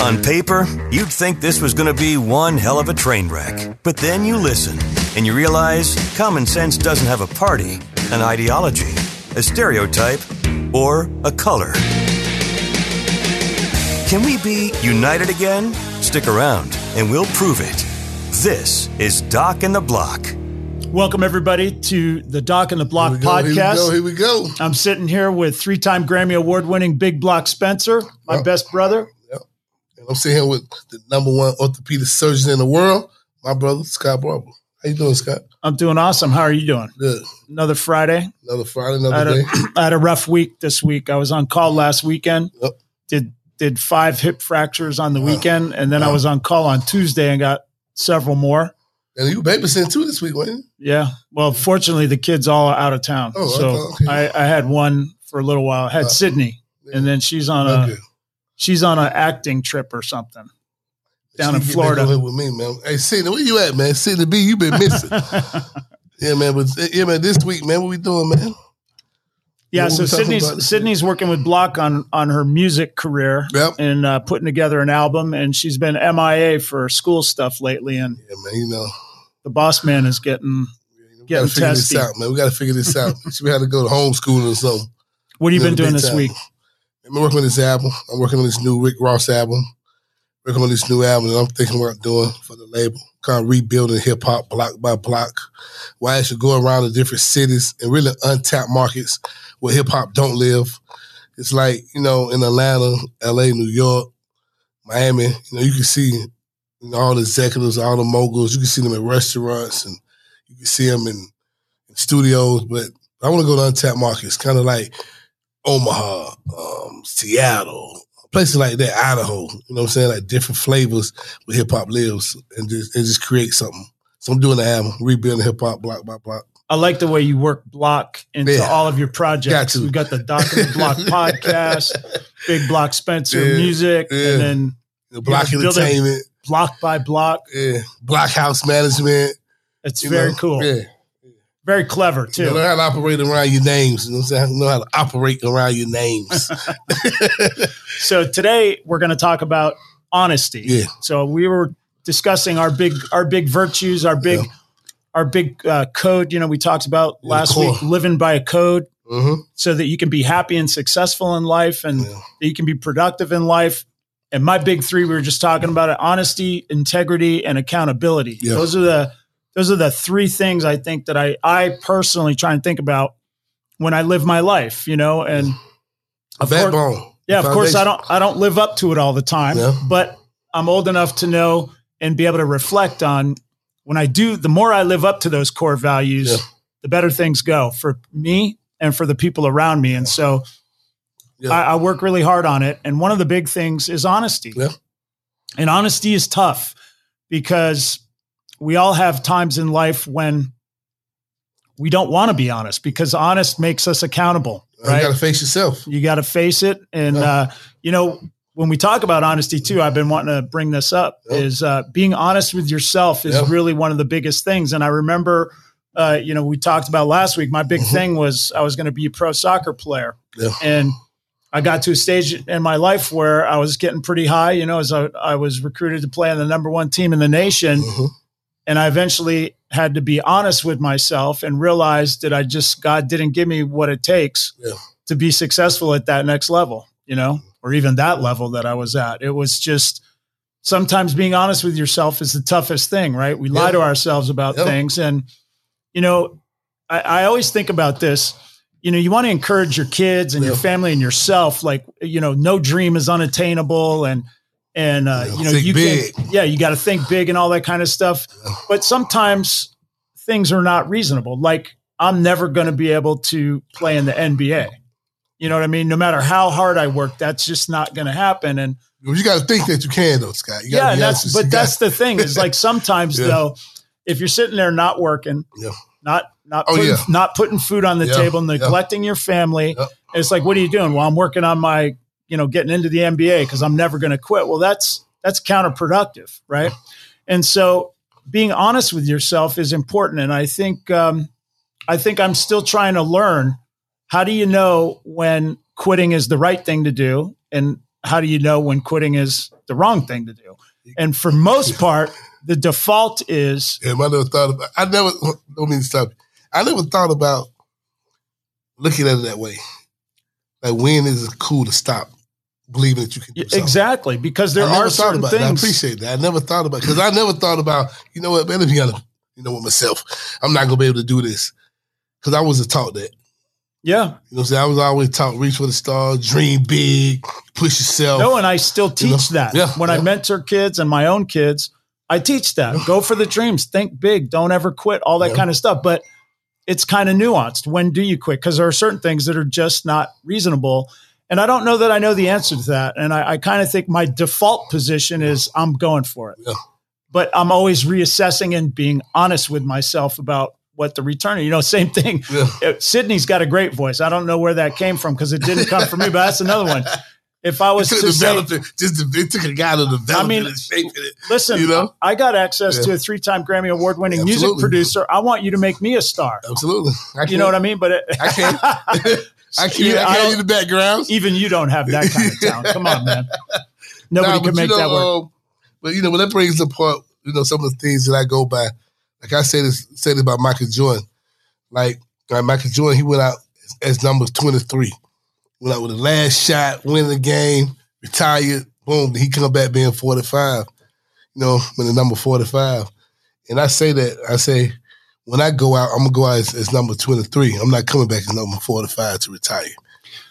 On paper, you'd think this was going to be one hell of a train wreck. But then you listen and you realize common sense doesn't have a party, an ideology, a stereotype, or a color. Can we be united again? Stick around and we'll prove it. This is Doc and the Block. Welcome, everybody, to the Doc and the Block Here we go, podcast. Here we go. Here we go. I'm sitting here with three time Grammy Award winning Big Block Spencer, my Yep. best brother. I'm sitting here with the number one orthopedic surgeon in the world, my brother Scott Barber. How you doing, Scott? I'm doing awesome. How are you doing? Good. Another Friday. Another Friday, I another a, day. I had a rough week this week. I was on call last weekend. Yep. Did did five hip fractures on the Wow. weekend, and then I was on call on Tuesday and got several more. And you babysitting too this week, wasn't you? Yeah. Well, fortunately, the kids all are out of town, Oh, so okay. I, I had one for a little while. I had Uh, Sydney, and then she's on a Okay. She's on an acting trip or something. down in She get Florida. with me, man. Hey, Sidney, where you at, man? Sidney B, you been missing. yeah, man. But yeah, man, this week, man, what we doing, man? Yeah, What so we talking about Sydney's Sydney's working with Block on on her music career Yep. and uh, putting together an album, and she's been MIA for school stuff lately, and Yeah, man. You know, the boss man is getting. we Getting gotta figure testy. this out, man. We got to figure this out. she had to go to homeschooling or something. What have you Yeah, been doing this time. week? I'm working on this album. I'm working on this new Rick Ross album. Working on this new album that I'm thinking about doing for the label, kind of rebuilding hip hop block by block. Why I should go around to different cities and really untapped markets where hip hop don't live. It's like, you know, in Atlanta, LA, New York, Miami, you know, you can see you know, all the executives, all the moguls, you can see them in restaurants and you can see them in, in studios, but I want to go to untapped markets, kind of like Omaha, um, Seattle, places like that, Idaho. You know what I'm saying? Like different flavors where hip hop lives, and just and just create something. So I'm doing the album, rebuilding hip hop block by block. I like the way you work Block into Yeah. all of your projects. Got. We've got the Doc and the Block podcast, Big Block Spencer Yeah, music, yeah. and then The block Yeah, building- entertainment, Block by Block. yeah, block house management. It's very know, cool, Yeah, very clever you too. know, learn how to operate around your names. You know what I'm saying? Know how to operate around your names. So today we're going to talk about honesty. Yeah. So we were discussing our big our big virtues, our big Yeah. our big uh, code. You know, we talked about Yeah, last week living by a code, hmm so that you can be happy and successful in life, and Yeah. that you can be productive in life. And my big three, we were just talking about it: honesty, integrity, and accountability. Yeah. Those are the those are the three things I think that I I personally try and think about when I live my life. You know, and A Of course- yeah, of course I don't I don't live up to it all the time, Yeah. but I'm old enough to know and be able to reflect on when I do the more I live up to those core values, Yeah. the better things go for me and for the people around me. And so Yeah. I, I work really hard on it. And one of the big things is honesty. And honesty is tough because we all have times in life when we don't want to be honest because honest makes us accountable. You got to face yourself. You got to face it. And, Yeah. uh, you know, when we talk about honesty too, I've been wanting to bring this up Yeah. is uh, being honest with yourself is Yeah. really one of the biggest things. And I remember, uh, you know, we talked about last week, my big Mhm. thing was I was going to be a pro soccer player. Yeah. And I got to a stage in my life where I was getting pretty high, you know, as I, I was recruited to play on the number one team in the nation. Mhm. And I eventually had to be honest with myself and realize that I just, God didn't give me what it takes Yeah. to be successful at that next level, you know, or even that level that I was at. It was just sometimes being honest with yourself is the toughest thing, right? We lie to ourselves about Yeah. things. And, you know, I, I always think about this. You know, you want to encourage your kids and your family and yourself, like, you know, no dream is unattainable and, and, uh, you know, think you big. can, yeah, you got to think big and all that kind of stuff. But sometimes things are not reasonable. Like, I'm never going to be able to play in the NBA. You know what I mean? No matter how hard I work, that's just not going to happen. And You got to think that you can, though, Scott. You yeah, be and honest that's but that's the thing is like sometimes Yeah. though, if you're sitting there not working, Yeah. not not Oh, putting, yeah. not putting food on the table, neglecting your family, it's like, what are you doing? Well, I'm working on my, you know, getting into the NBA because I'm never going to quit. Well, that's that's counterproductive, right? And so being honest with yourself is important, and I think um, I think I'm still trying to learn how do you know when quitting is the right thing to do, and how do you know when quitting is the wrong thing to do. And for most part, the default is Yeah, I never thought about. I never. Don't mean to stop. I never thought about looking at it that way. Like when is it cool to stop believing that you can do something? exactly because there I are certain that. I appreciate that. I never thought about because I never thought about you know what, man. Let me honest, you know, with myself, I'm not gonna be able to do this because I wasn't taught that. Yeah. You know, what I'm saying I was always taught reach for the stars, dream big, push yourself. No, and I still You know? teach that. Yeah, when I mentor kids and my own kids, I teach that. Go for the dreams, think big, don't ever quit, all that Yeah. kind of stuff. But it's kind of nuanced. When do you quit? Because there are certain things that are just not reasonable. And I don't know that I know the answer to that. And I, I kind of think my default position is I'm going for it. Yeah. But I'm always reassessing and being honest with myself about what the return. You know, same thing. Yeah. Sydney's got a great voice. I don't know where that came from because it didn't come from me, but that's another one. If I was to say, developing, just it took a guy to develop I mean, it and shape it. listen, you know? I got access Yeah. to a three-time Grammy award-winning music producer. I want you to make me a star. Absolutely, You know what I mean? But it, I can't. I can't. You- I I can't in the background. even you don't have that kind of talent. Come on, man. Nobody Nah, can make you know, that work. um, but you know, when that brings up you know, some of the things that I go by. Like I said this said it about Michael Jordan. Like, like Michael Jordan, he went out as, as number twenty three. Went out with the last shot, win the game, retired. Boom, he come back being forty five. You know, when the number forty five. And I say that I say when I go out, I'm gonna go out as, as number twenty three. I'm not coming back as number forty five to retire.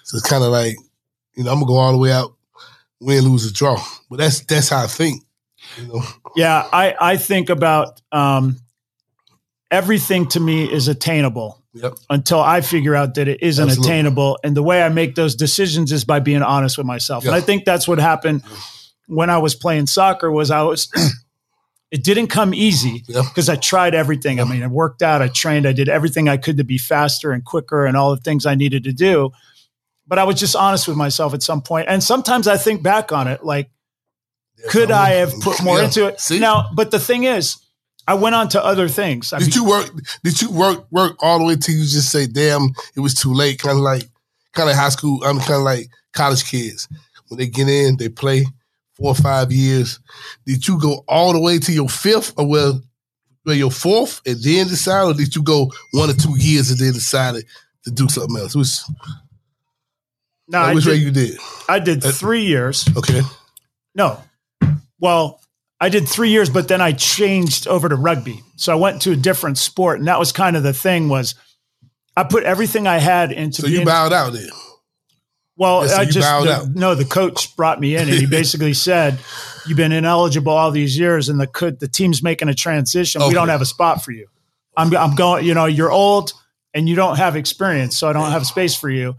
So it's kind of like, you know, I'm gonna go all the way out, win, lose, or draw. But that's that's how I think. You know, Yeah, I, I think about um, everything to me is attainable yep, until I figure out that it isn't Absolutely. attainable. And the way I make those decisions is by being honest with myself. And I think that's what happened when I was playing soccer was I was it didn't come easy Yeah. because I tried everything. I mean, I worked out, I trained, I did everything I could to be faster and quicker and all the things I needed to do. But I was just honest with myself at some point. And sometimes I think back on it like could I have put more Yeah. into it? See? Now, but the thing is, I went on to other things. I Did mean, you work? Did you work work all the way till you just say, "Damn, it was too late"? Kind of like, kind of high school. I'm kind of like college kids when they get in, they play four or five years. Did you go all the way to your fifth, or well, well your fourth, and then decide, or did you go one or two years and then decided to do something else? Which, no, like, I which way you did? I did Uh, three years. Okay, No, well, I did three years, but then I changed over to rugby. So I went to a different sport, and that was kind of the thing. Was I put everything I had into so being you bowed out then. Well, I just the- no. The coach brought me in, and he basically said, "You've been ineligible all these years, and the co- the team's making a transition. We don't have a spot for you. I'm I'm going. You know, you're old and you don't have experience, so I don't have space for you."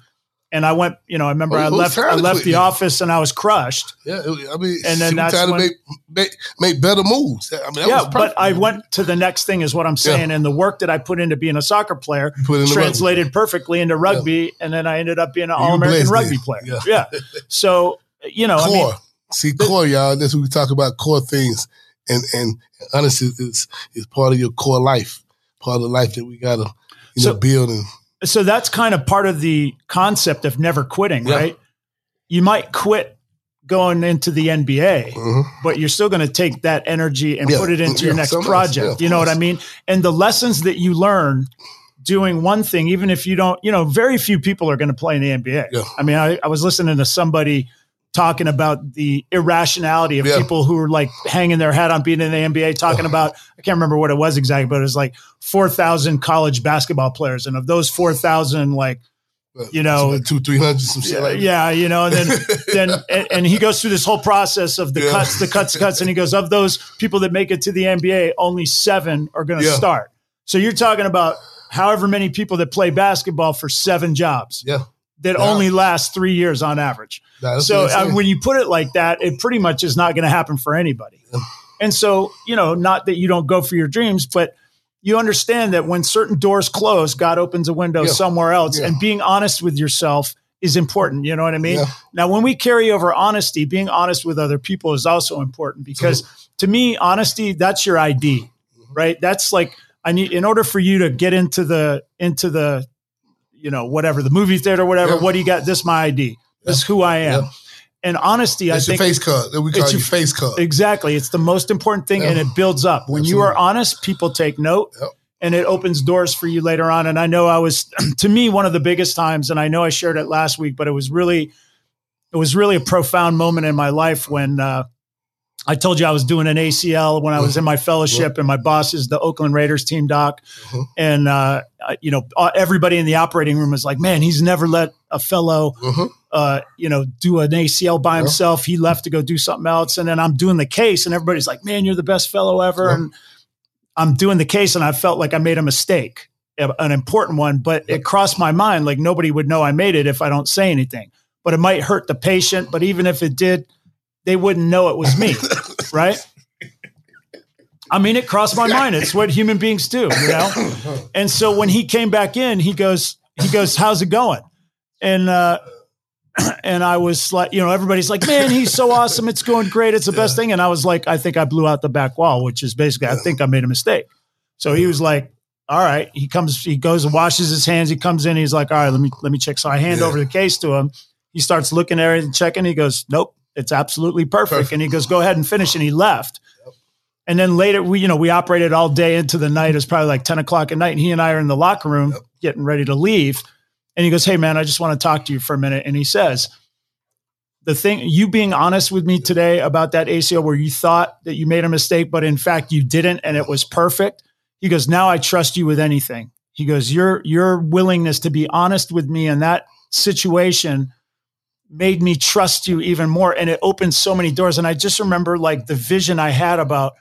And I went. You know, I remember Oh, I left. I left the office, and I was crushed. Yeah, I mean, And then that's when- make, make make better moves. I mean, that yeah, was but. I went to the next thing, is what I'm saying. And the work that I put into being a soccer player put it in the translated perfectly into rugby, and then I ended up being an All American rugby player. Yeah. Yeah. So you know, I mean, core. See, core, y'all. That's what we talk about core things, and and honestly, is is part of your core life, part of the life that we gotta you So- know build. And so that's kind of part of the concept of never quitting, Yeah. right? You might quit going into the NBA, Mhm. but you're still going to take that energy and Yeah. put it into your next something else. project. Yeah, you know what I mean? And the lessons that you learn doing one thing, even if you don't, you know, very few people are going to play in the NBA. Yeah. I mean, I, I was listening to somebody talking about the irrationality of Yeah. people who are like hanging their hat on being in the NBA, talking about, I can't remember what it was exactly, but it was like 4,000 college basketball players. And of those 4,000, like, uh, you know, Like two, three hundred, some shit yeah, like that. yeah, you know, and then then and, and he goes through this whole process of the Yeah. cuts, the cuts, the cuts, and he goes, of those people that make it to the NBA, only seven are going to Yeah. start. So you're talking about however many people that play basketball for seven jobs Yeah. That only lasts three years on average. That's So uh, when you put it like that, it pretty much is not going to happen for anybody. And so, you know, not that you don't go for your dreams, but you understand that when certain doors close, God opens a window Yeah. somewhere else. Yeah. And being honest with yourself is important. You know what I mean? Yeah. Now, when we carry over honesty, being honest with other people is also important because to me, honesty, that's your ID, Mm-hmm. right? That's like, I need, in order for you to get into the, into the, you know, whatever, the movie theater, whatever, what do you got? This is my ID. This is who I am. And honesty, It's I think face card. We call it's your face card. exactly. It's the most important thing, and it builds up. When you are honest, people take note, and it opens doors for you later on. And I know I was, to me, one of the biggest times, and I know I shared it last week, but it was really, it was really a profound moment in my life when uh, I told you I was doing an ACL when I was in my fellowship, and my boss is the Oakland Raiders team doc, Mhm. and uh, you know uh, everybody in the operating room was like, "Man, he's never let a fellow." Mhm. uh, you know, do an ACL by himself. He left to go do something else. And then I'm doing the case and everybody's like, man, you're the best fellow ever. And I'm doing the case and I felt like I made a mistake, an important one, but it crossed my mind. Like nobody would know I made it if I don't say anything, but it might hurt the patient. But even if it did, they wouldn't know it was me. right. I mean, it crossed my mind. It's what human beings do, you know? And so when he came back in, he goes, he goes, how's it going? And, uh, and I was like, you know, everybody's like, man, he's so awesome. It's going great. It's the best thing. And I was like, I think I blew out the back wall, which is basically, I think I made a mistake. So he was like, all right. He comes, he goes and washes his hands. He comes in. He's like, all right, let me, let me check. So I hand Yeah. over the case to him. He starts looking at it and checking. He goes, nope, it's absolutely perfect. Perfect. And he goes, go ahead and finish. And he left. And then later, we, you know, we operated all day into the night. It was probably like 10 o'clock at night. And he and I are in the locker room Yep. getting ready to leave. And he goes, Hey, man, I just want to talk to you for a minute. And he says, The thing, you being honest with me today about that ACL where you thought that you made a mistake, but in fact you didn't and it was perfect. He goes, Now I trust you with anything. He goes, Your your willingness to be honest with me in that situation made me trust you even more. And it opened so many doors. And I just remember like the vision I had about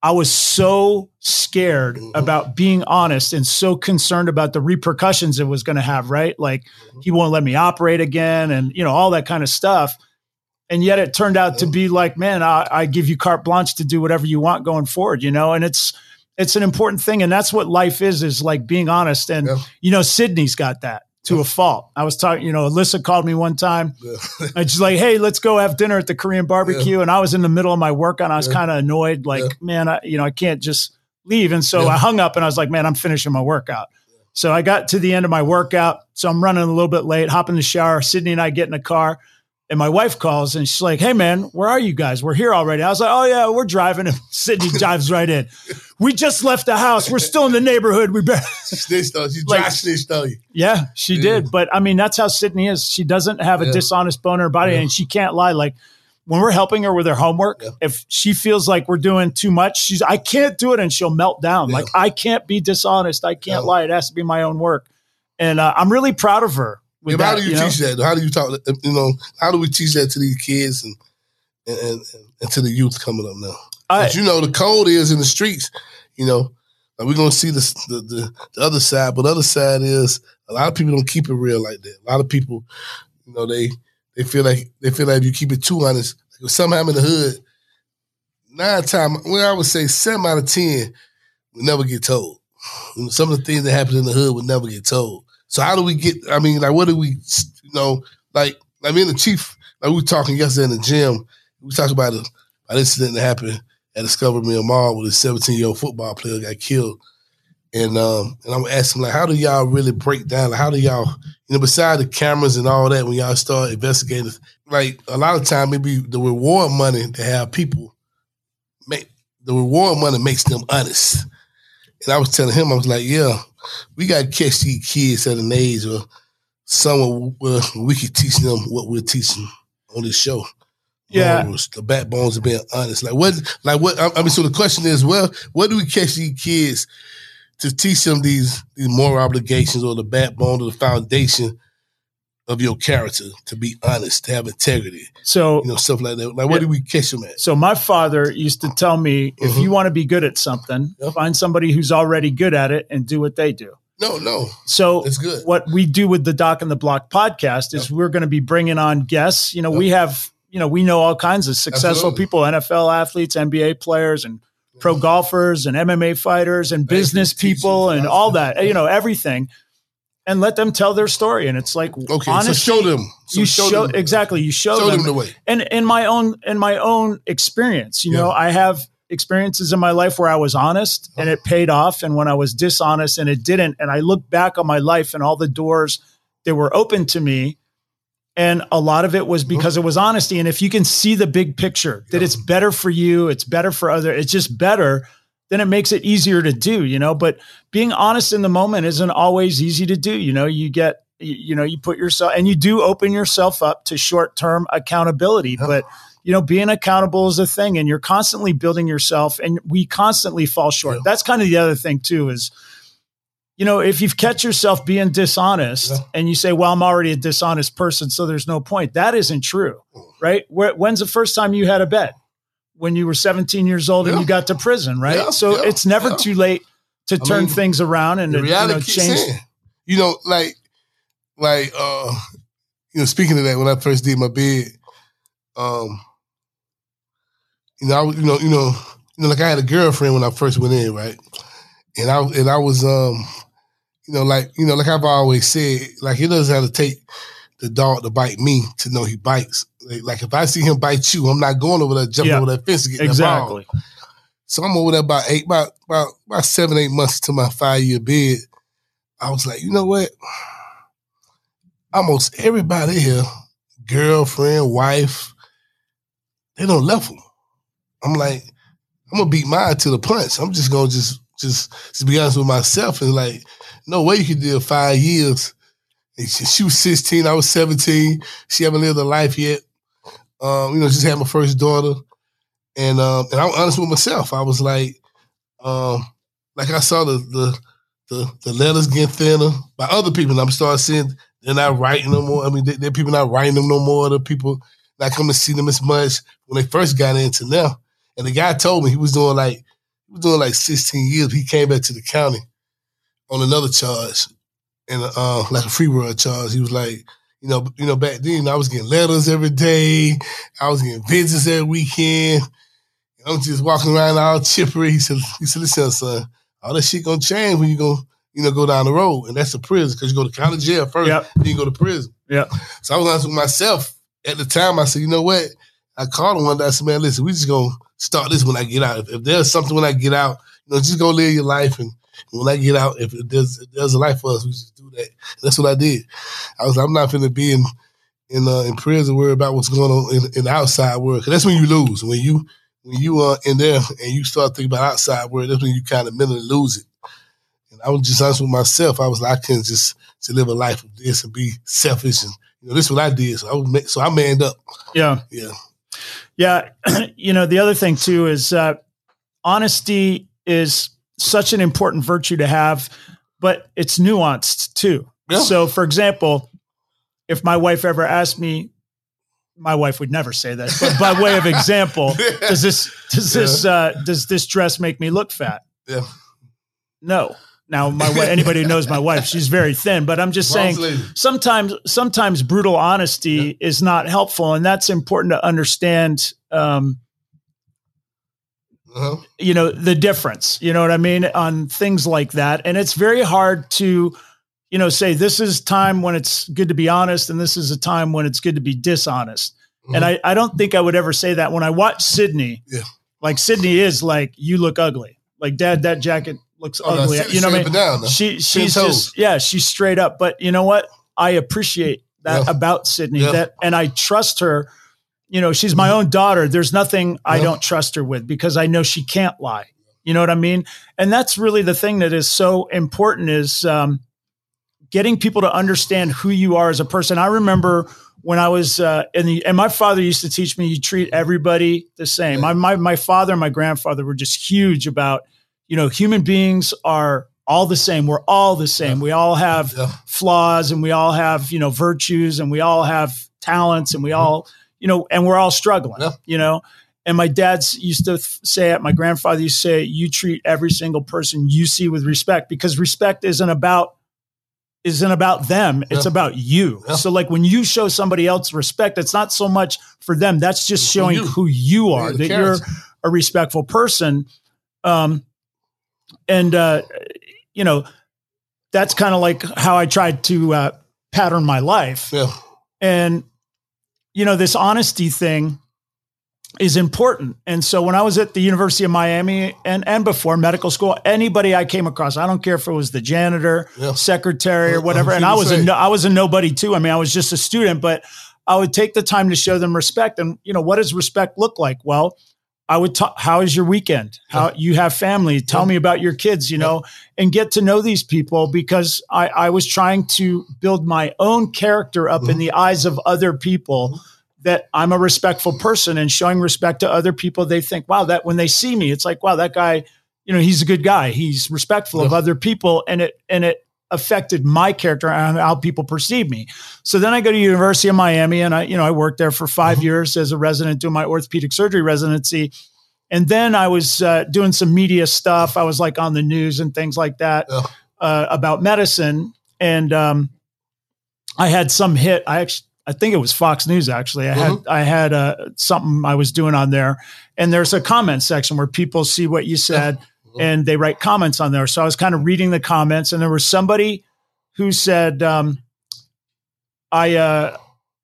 I was so scared Mhm. about being honest and so concerned about the repercussions it was going to have, right? Like he won't let me operate again and, you know, all that kind of stuff. And yet it turned out to be like, man, I, I give you carte blanche to do whatever you want going forward, you know? And it's, it's an important thing. And that's what life is, is like being honest. And, Yeah. you know, Sydney's got that to a fault. I was talking, you know, Alyssa called me one time Yeah. I just like, hey, let's go have dinner at the Korean barbecue. And I was in the middle of my workout. And I was Yeah. kind of annoyed, like, Yeah. man, I, you know, I can't just leave. And so Yeah. I hung up and I was like, man, I'm finishing my workout. So I got to the end of my workout. So I'm running a little bit late, hop in the shower. Sydney and I get in the car. And my wife calls and she's like, Hey man, where are you guys? We're here already. I was like, Oh yeah, we're driving. And Sydney dives right in. We just left the house. We're still in the neighborhood. We better She snitched on She Like- snitched on you. yeah, she Yeah. did. But I mean, that's how Sydney is. She doesn't have a Yeah. dishonest bone in her body Yeah. and she can't lie. Like when we're helping her with her homework, if she feels like we're doing too much, she's, I can't do it. And she'll melt down. Like I can't be dishonest. I can't Yeah. lie. It has to be my own work. And uh, I'm really proud of her. Yeah, but how do you, know? teach that? How do you talk? You know, how do we teach that to these kids and and, and, and to the youth coming up now? But you know, the code is in the streets. You know, like we're gonna see this, the, the the other side, but the other side is a lot of people don't keep it real like that. A lot of people, you know, they they feel like they feel like if you keep it too honest, like somehow in the hood, nine times, well, I would say seven out of ten would never get told. You know, some of the things that happen in the hood would never get told. So how do we get? I mean, like, what do we? You know, like, I mean, the chief, like we were talking yesterday in the gym. We talked about a, an incident that happened at Discovery Mill Mall with a 17 year old football player got killed. And um, and I'm asking like, how do y'all really break down? Like, how do y'all, you know, beside the cameras and all that, when y'all start investigating, like a lot of time maybe the reward money to have people make the reward money makes them honest. And I was telling him, I was like, yeah, we got to catch these kids at an age or somewhere where we can teach them what we're teaching on this show. Yeah. Morals, the backbones of being honest. Like what? Like what? I I mean, so the question is, well, what do we catch these kids to teach them these these moral obligations or the backbone or the foundation of your character to be honest, to have integrity, So, you know, stuff like that. Like, what Yeah. do we catch them at? so my father used to tell me, if Mhm. you want to be good at something, Yeah. find somebody who's already good at it and do what they do. No, no, So it's good. what we do with the Doc and the Block podcast is we're going to be bringing on guests. You know, we have, you know, we know all kinds of successful Absolutely. people, NFL athletes, NBA players, and pro golfers, and MMA fighters, and business people, and all that, you know, everything. And let them tell their story. And it's like, Okay, honestly, so show them. So you show, them, exactly. You show, Show them, them the way. and in my own in my own experience you Yeah. know i have experiences in my life where i was honest oh. and it paid off and when i was dishonest and it didn't and i look back on my life and all the doors that were open to me And a lot of it was oh. because it was honesty. And if you can see the big picture, that it's better for you, it's better for other, it's just better, then it makes it easier to do, you know. But being honest in the moment isn't always easy to do. You know, you get, you know, you put yourself and you do open yourself up to short term accountability. Yeah. But you know, being accountable is a thing and you're constantly building yourself and we constantly fall short. Yeah. That's kind of the other thing too is you know, if you've catch yourself being dishonest Yeah. and you say, well, I'm already a dishonest person, so there's no point. That isn't true, mm. right? Where, when's the first time you had a bet? When you were 17 years old and you got to prison, right? Yeah, so yeah, it's never yeah. too late to I turn mean, things around and the to, you know, change. you know, like, like, uh, you know, speaking of that, when I first did my bid, um, you know, I, was- you know, you know, you know, like I had a girlfriend when I first went in, right? And I and I was, um, you know, like you know, like I've always said, like it doesn't have to take the dog to bite me to know he bites. Like, like if I see him bite you, I'm not going over there, jumping Yeah. over that fence to get that. Exactly. So I'm over there about eight, about about about seven, eight months to my five year bid. I was like, you know what? Almost everybody here, girlfriend, wife, they don't level. I'm like, I'm gonna beat mine to the punch. I'm just gonna just just to be honest with myself and like, no way you could deal five years. She, she was 16, I was 17. She haven't lived a life yet. Um, you know, just had my first daughter. And um, and I'm honest with myself. I was like, um, like I saw the the the, the letters getting thinner by other people. And I'm starting seeing they're not writing no more. I mean, they, they're people not writing them no more. The people not coming to see them as much when they first got into now. And the guy told me he was doing like he was doing like 16 years. He came back to the county on another charge and uh, like a free world charge. He was like, you know, you know, back then I was getting letters every day. I was getting visits every weekend. I'm just walking around all chippery. He said, he said, listen, son, all that shit gonna change when you go, you know, go down the road. And that's the prison because you go to county jail first, Yep. then you go to prison. Yeah. So I was honest with myself at the time. I said, you know what? I called him one day. I said, man, listen, we just gonna start this when I get out. If, if there's something when I get out, you know, just go live your life. And when I get out, if there's if there's a life for us, we just do that. That's what I did. I was I'm not finna be in in uh, in prison worry about what's going on in, in the outside world. 'Cause that's when you lose. When you when you are in there and you start thinking about outside world, that's when you kind of mentally lose it. And I was just honest with myself. I was like, I can't just to live a life of this and be selfish and you know this is what I did. So I was so I manned up. Yeah. Yeah. Yeah. you know, the other thing too is uh, honesty is such an important virtue to have, but it's nuanced too. Yeah. So, for example, if my wife ever asked me, my wife would never say that, but by way of example, does this does this uh, does this dress make me look fat? Yeah. No. Now, my anybody who knows my wife, she's very thin, but I'm just saying lady. sometimes sometimes brutal honesty is not helpful, and that's important to understand. Um, Uh-huh. you know the difference you know what i mean on things like that. And it's very hard to you know say this is time when it's good to be honest and this is a time when it's good to be dishonest. And I, I don't think i would ever say that. When i watch sydney Yeah. like sydney is like you look ugly. Like dad that jacket looks Oh, no, ugly. You know what i mean? down, she she's just yeah she's straight up. But you know what? I appreciate that Yeah. about sydney Yeah. that and i trust her you know she's my own daughter. There's nothing i don't trust her with because i know she can't lie. You know what i mean? And that's really the thing that is so important is um, getting people to understand who you are as a person. I remember when i was uh, in the and my father used to teach me you treat everybody the same. My, my, my father and my grandfather were just huge about you know human beings are all the same. We're all the same. We all have Yeah. flaws and we all have you know virtues and we all have talents and we all you know and we're all struggling Yeah. you know and my dad's used to say it my grandfather used to say you treat every single person you see with respect because respect isn't about isn't about them it's Yeah. about you Yeah. so like when you show somebody else respect it's not so much for them that's just It's showing you. who you are that you're a respectful person um and uh you know that's kind of like how i tried to uh pattern my life Yeah. and you know this honesty thing is important and so when i was at the university of miami and and before medical school anybody i came across i don't care if it was the janitor Yeah. secretary or whatever I and i was say. a no, i was a nobody too i mean i was just a student but I would take the time to show them respect. And, you know, what does respect look like? Well, I would talk, how is your weekend? How you have family? Tell me about your kids, you know, and get to know these people because I, I was trying to build my own character up in mm-hmm. the eyes of other people mm-hmm. that I'm a respectful person and showing respect to other people. They think, wow, that when they see me, it's like, wow, that guy, you know, he's a good guy. He's respectful of other people. And it, and it, affected my character and how people perceive me. So then I go to University of Miami and I, you know, I worked there for 5 years as a resident doing my orthopedic surgery residency. And then I was uh, doing some media stuff. I was like on the news and things like that uh, about medicine. And um, I had some hit. I actually, I think it was Fox News. Actually, I had I had uh, something I was doing on there, and there's a comment section where people see what you said and they write comments on there. So I was kind of reading the comments, and there was somebody who said, um, "I." Uh,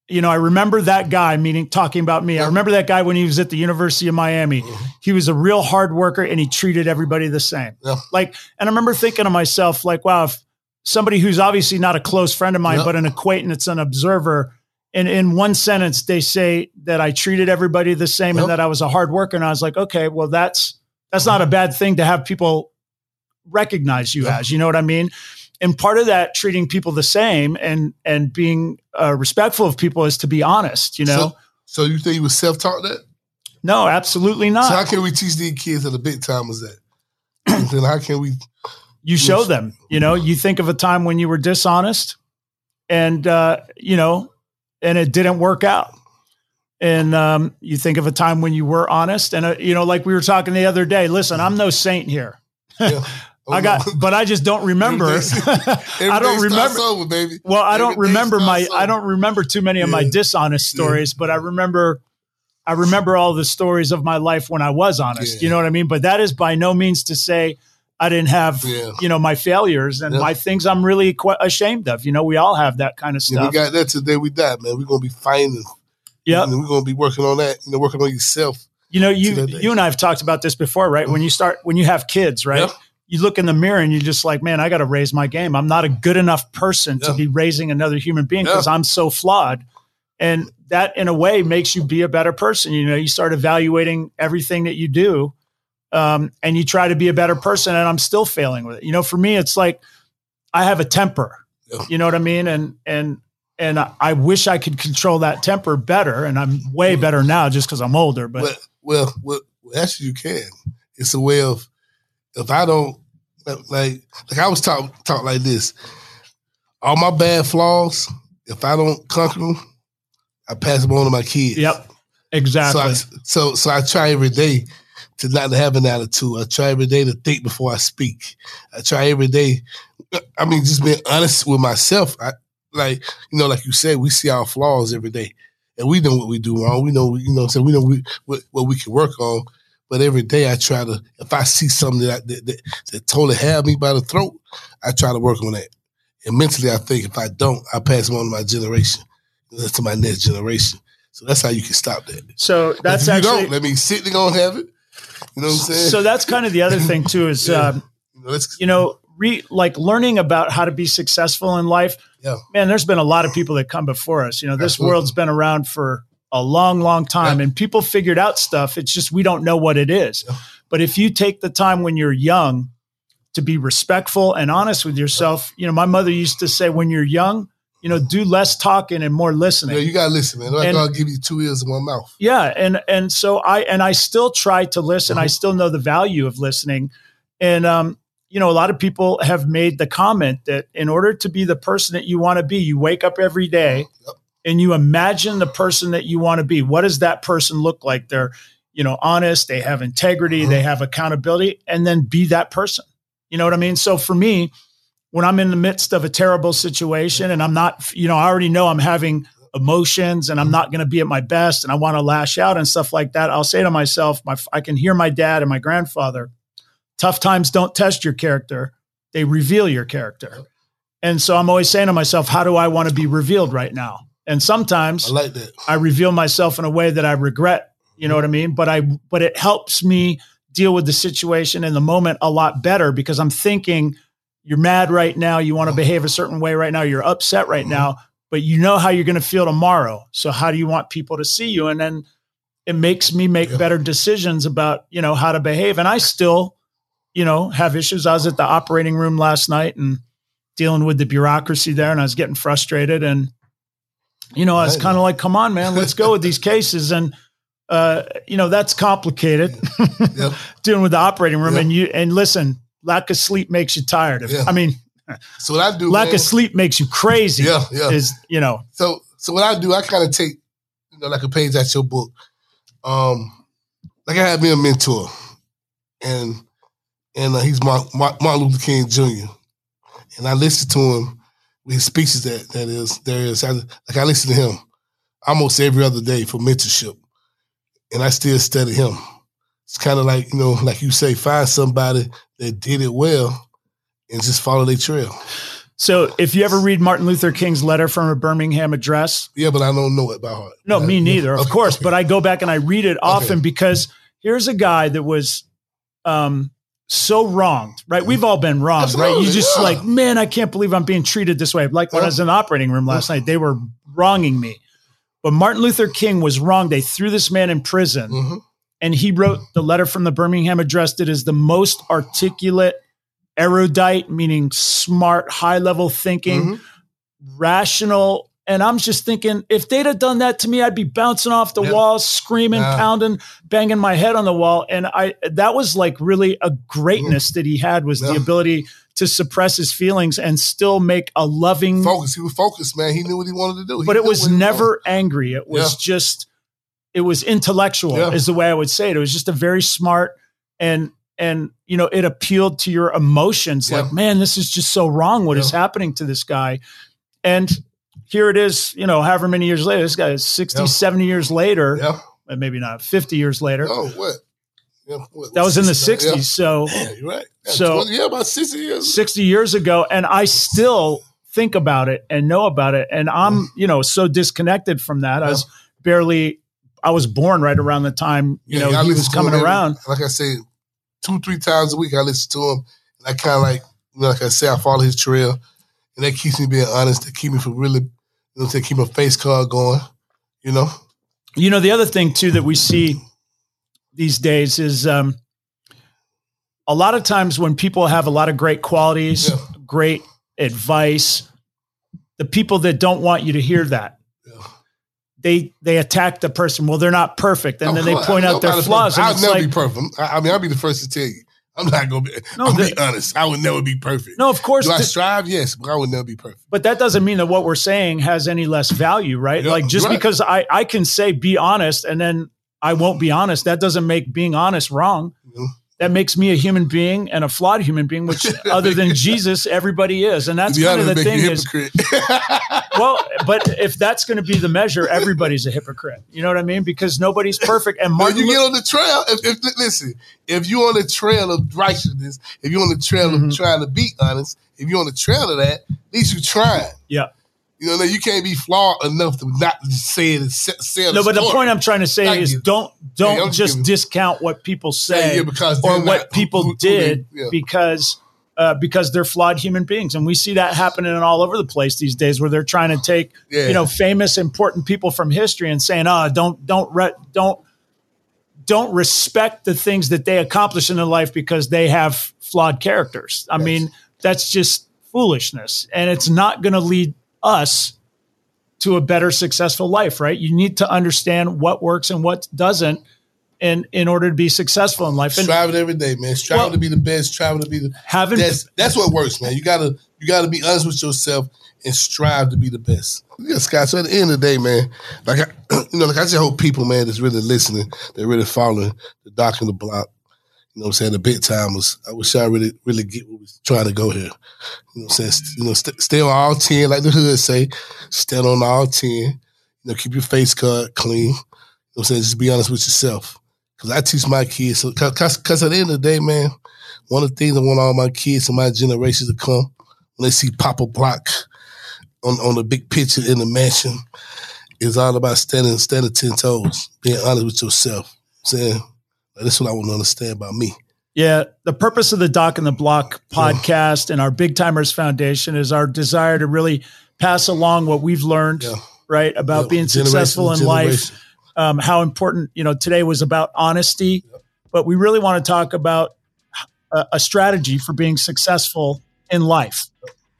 you know, I remember that guy, meaning talking about me. I remember that guy when he was at the University of Miami. He was a real hard worker and he treated everybody the same. Yeah. Like, and I remember thinking to myself, like, wow, if somebody who's obviously not a close friend of mine, Yeah. but an acquaintance, an observer, and in one sentence, they say that I treated everybody the same Yeah. and that I was a hard worker. And I was like, okay, well, that's that's not a bad thing to have people recognize you as. You know what I mean? And part of that treating people the same and and being uh, respectful of people is to be honest. You know? So, so you think you was self taught that? no, absolutely not. So how can we teach these kids that the big timers that? then how can we? you show them you know you think of a time when you were dishonest and uh you know and it didn't work out and um you think of a time when you were honest and uh, you know like we were talking the other day listen i'm no saint here Yeah. i got but i just don't remember i don't Every day starts remember over, baby. well i don't remember my starts i don't remember too many of my dishonest stories but i remember i remember all the stories of my life when i was honest Yeah. you know what i mean but that is by no means to say i didn't have Yeah. you know my failures and Yeah. my things i'm really quite ashamed of you know we all have that kind of Yeah, we stuff got that today. We die, man. We're gonna be fighting. Yeah And we're gonna be working on that. You know, working on yourself. you know you you and i've talked about this before right? When you start when you have kids right? Yeah. you look in the mirror and you're just like man i got to raise my game. I'm not a good enough person to be raising another human being because i'm so flawed. And that in a way makes you be a better person. You know you start evaluating everything that you do um, and you try to be a better person and i'm still failing with it. You know for me it's like i have a temper. You know what i mean? And and and I, I wish i could control that temper better and i'm way better now just because i'm older but Well, well, well, actually, you can. It's a way of if I don't like, like I was taught taught like this. All my bad flaws, if I don't conquer them, I pass them on to my kids. Yep, exactly. So I, so so I try every day to not have an attitude. I try every day to think before I speak. I try every day. I mean, just being honest with myself. I like you know, like you said, we see our flaws every day, and we know what we do wrong. We know you know, so we know we, what what we can work on. But every day I try to, if I see something that, I, that, that that totally have me by the throat, I try to work on that. And mentally, I think if I don't, I pass them on to my generation, to my next generation. So that's how you can stop that. so that's if you actually don't, let me sit. They gonna have it. You know what I'm saying? so that's kind of the other thing too is Yeah. um, you know, let's, you know re like learning about how to be successful in life Yeah. man there's been a lot of people that come before us you know this Absolutely. world's been around for a long long time Yeah. and people figured out stuff it's just we don't know what it is Yeah. but if you take the time when you're young to be respectful and honest with yourself you know my mother used to say when you're young you know do less talking and more listening yeah, you gotta listen, man. And- gonna give you two ears and one mouth. yeah and and so i and i still try to listen i Mhm. still know the value of listening and um you know a lot of people have made the comment that in order to be the person that you want to be you wake up every day Yep. and you imagine the person that you want to be. What does that person look like? They're you know honest they have integrity Mhm. they have accountability and then be that person. You know what i mean? So for me when i'm in the midst of a terrible situation and i'm not you know i already know i'm having emotions and i'm not going to be at my best and i want to lash out and stuff like that i'll say to myself my i can hear my dad and my grandfather tough times don't test your character they reveal your character and so i'm always saying to myself how do i want to be revealed right now and sometimes I like that. I reveal myself in a way that I regret, you know what I mean? But I but it helps me deal with the situation in the moment a lot better because I'm thinking you're mad right now, you want to behave a certain way right now, you're upset right mm-hmm. now, but you know how you're going to feel tomorrow. So how do you want people to see you? And then it makes me make yeah. better decisions about, you know, how to behave. And I still, you know, have issues. I was at the operating room last night and dealing with the bureaucracy there and I was getting frustrated and you know, I was kind of like, come on, man, let's go with these cases. And uh, you know, that's complicated yep. dealing with the operating room. Yep. And you and listen, lack of sleep makes you tired. If, yeah. I mean, so what I do, lack man, of sleep makes you crazy. Yeah, yeah. Is you know. So so what I do, I kind of take you know like a page out your book. Um, like I had me a mentor, and and uh, he's Martin Luther King Jr. And I listened to him with his speeches that that is there is I, like I listen to him almost every other day for mentorship, and I still study him. It's kind of like you know, like you say, find somebody that did it well and just follow their trail. So, if you ever read Martin Luther King's letter from a Birmingham address, yeah, but I don't know it by heart. No, me neither, of course. But I go back and I read it often okay. because here's a guy that was um, so wronged, right? We've all been wronged, Absolutely, right? You just yeah. like, man, I can't believe I'm being treated this way. Like when yeah. I was in the operating room last yeah. night, they were wronging me. But Martin Luther King was wrong. They threw this man in prison. Mm-hmm. And he wrote the letter from the Birmingham address that is the most articulate erudite, meaning smart, high level thinking, mm-hmm. rational. And I'm just thinking, if they'd have done that to me, I'd be bouncing off the yep. wall, screaming, yeah. pounding, banging my head on the wall. And I that was like really a greatness mm. that he had was yeah. the ability to suppress his feelings and still make a loving focus. He was focused, man. He knew what he wanted to do. He but it was never angry. It was yeah. just it was intellectual, is the way I would say it. It was just a very smart and and you know it appealed to your emotions like man this is just so wrong What is happening to this guy and here it is you know however many years later this guy is 60 yeah. 70 years later yeah. maybe not 50 years later oh what yeah, what, that was in the 60s so Man, you're right so 20, yeah about 60 years 60 years ago and i still think about it and know about it and i'm mm. you know so disconnected from that i was barely i was born right around the time you know he was coming around like i say two, three times a week. I listen to him, and I kind of like, like I say, I follow his trail, and that keeps me being honest. That keep me from really, you know, to keep my face card going. You know. You know, the other thing too that we see these days is um, a lot of times when people have a lot of great qualities, yeah. great advice, the people that don't want you to hear that they they attack the person. Well, they're not perfect, and then they point out their flaws. I'll never like, be perfect. I, mean, I'll be the first to tell you. I'm not gonna be. No, I'm be honest. I would never be perfect. No, of course. Do I strive? Yes, but I would never be perfect. But that doesn't mean that what we're saying has any less value, right? Yeah, like just right. because I I can say be honest, and then I won't be honest, that doesn't make being honest wrong. Mm-hmm that makes me a human being and a flawed human being, which other than Jesus, everybody is. And that's kind of the thing is, well, but if that's going to be the measure, everybody's a hypocrite. You know what I mean? Because nobody's perfect. And Martin, you get on the trail. If, if, listen, if you're on the trail of righteousness, if you're on the trail mm-hmm. of trying to be honest, if you're on the trail of that, at least you're trying. Yeah. You know, you can't be flawed enough to not say it say No, but the point I'm trying to say is don't don't yeah, just discount what people say yeah, because or what people who, who, did who they, yeah. because uh, because they're flawed human beings, and we see that happening all over the place these days, where they're trying to take you know famous, important people from history and saying, "Ah, oh, don't don't re- don't." Don't respect the things that they accomplish in their life because they have flawed characters. I yes. mean, that's just foolishness, and it's not going to lead us to a better successful life, right? You need to understand what works and what doesn't in in order to be successful in life. And, Striving every day, man. Striving well, to be the best, striving to be the having that's, that's what works, man. You gotta you gotta be honest with yourself and strive to be the best. Yeah, Scott. So at the end of the day, man, like I, you know, like I just hope people, man, that's really listening, they're really following the doc in the block, you know what I'm saying? The big timers. I wish I really, really get what we're trying to go here. You know what I'm saying? You know, st- stay on all 10, like the hood say. Stand on all 10. You know, keep your face cut clean. You know what I'm saying? Just be honest with yourself. Because I teach my kids. Because cause at the end of the day, man, one of the things I want all my kids and my generations to come, when they see Papa Block on, on the big picture in the mansion, is all about standing, standing 10 toes, being honest with yourself. You know saying that's what I want to understand about me. Yeah, the purpose of the Doc and the Block podcast and our Big Timers Foundation is our desire to really pass along what we've learned, Yeah. right, about Yeah, being generation successful in life. Um, how important, you know, today was about honesty, but we really want to talk about a, a strategy for being successful in life.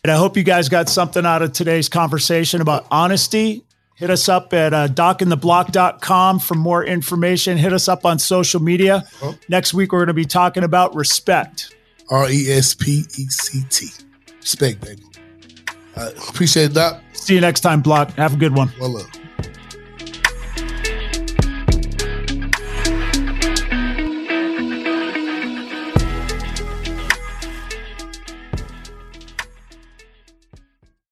And I hope you guys got something out of today's conversation about honesty. Hit us up at uh, docandtheblock.com for more information. Hit us up on social media. Next week, we're going to be talking about respect. R E S P E C T. Respect, baby. Uh, appreciate it, Doc. See you next time, Block. Have a good one. One love.